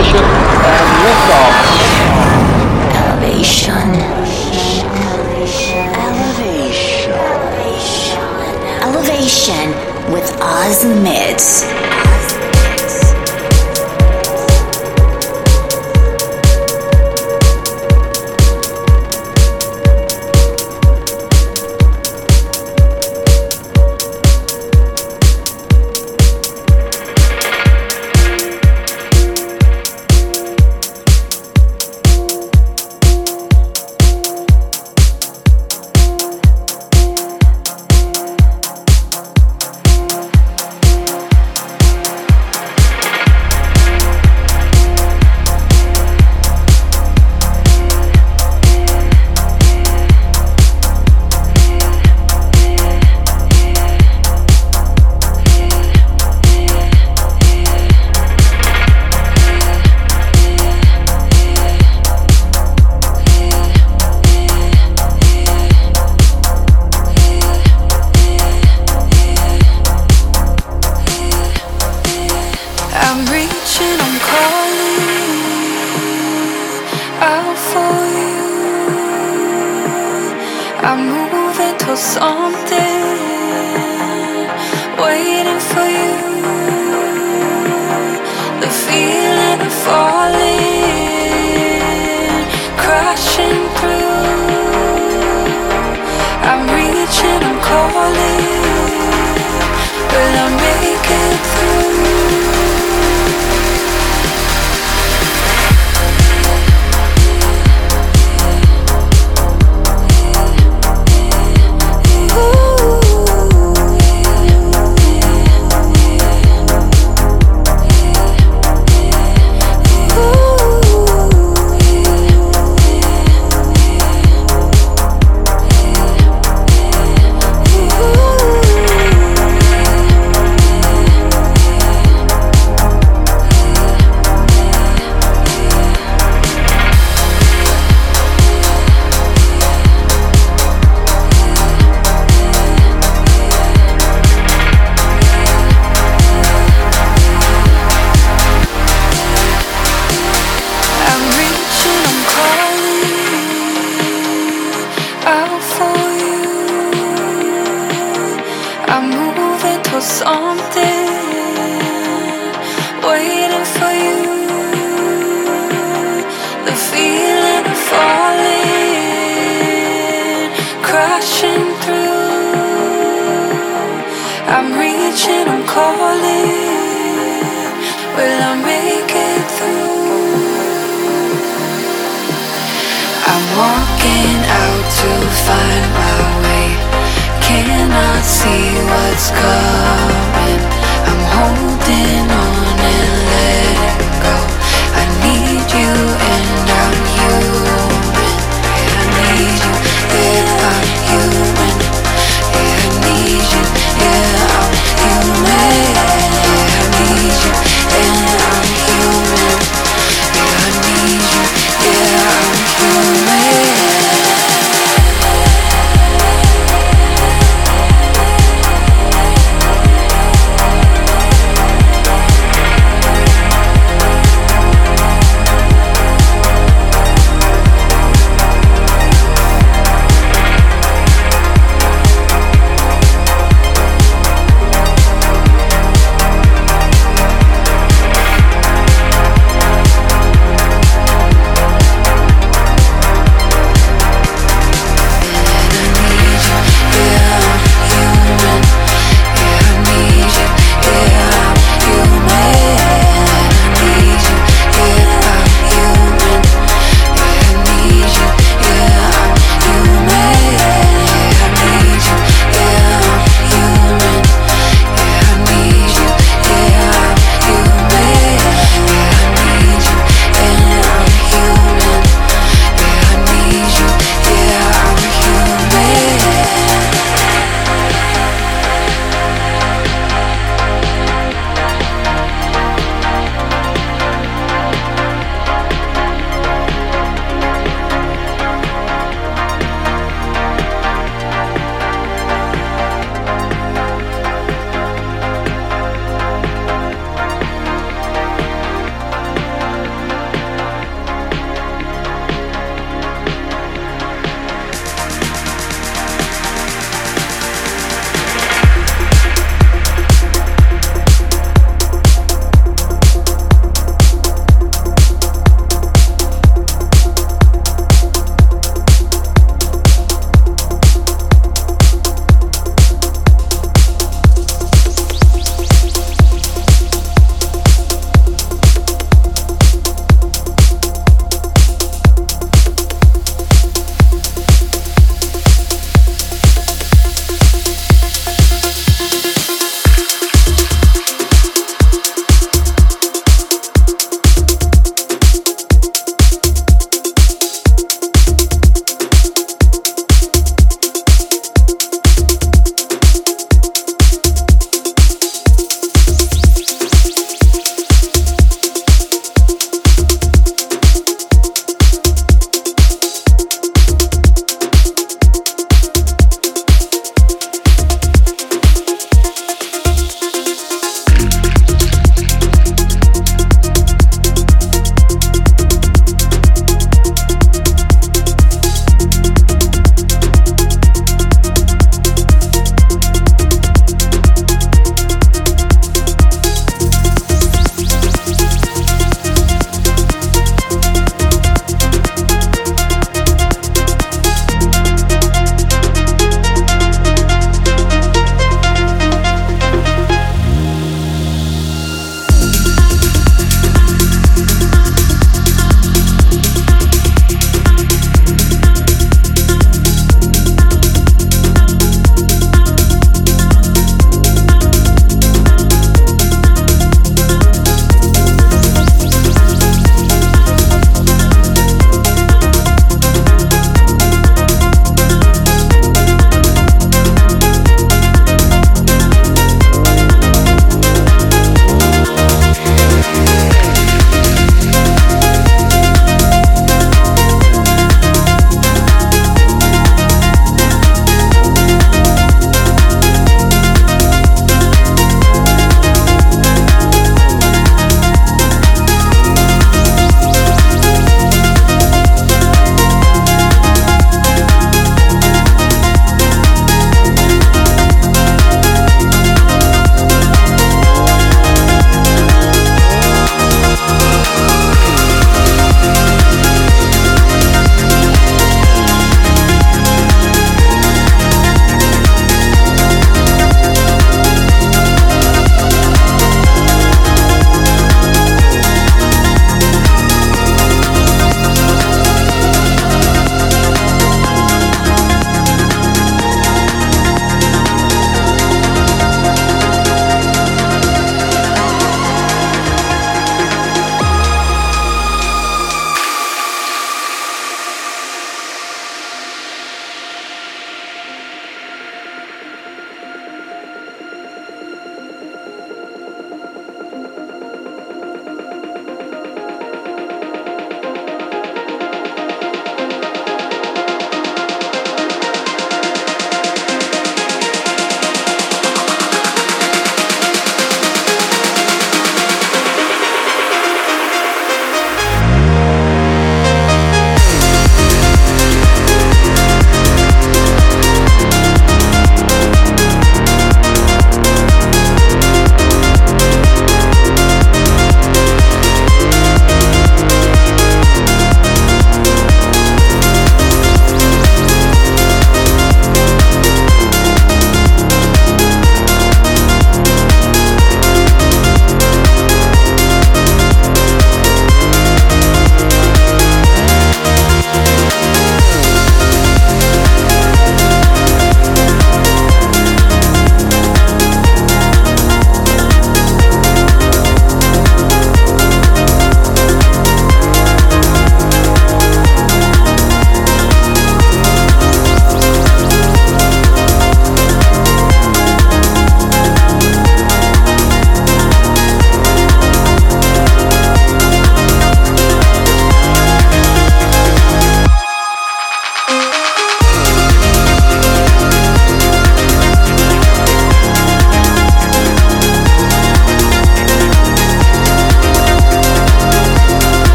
ignition and liftoff. Elevation. Elevation. Elevation with Oz Mids.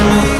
Next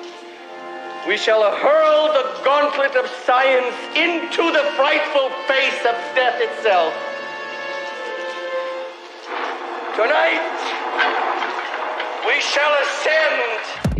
we shall hurl the gauntlet of science into the frightful face of death itself. Tonight, we shall ascend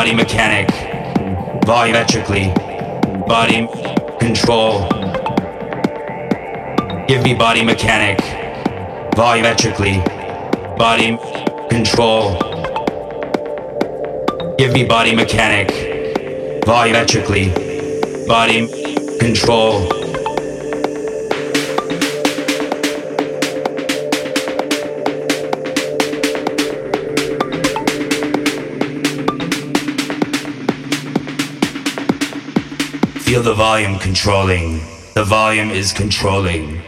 body mechanic, volumetrically, body control. Give me body mechanic, volumetrically, body control. Give me body mechanic, volumetrically, body control. Controlling. The volume is controlling.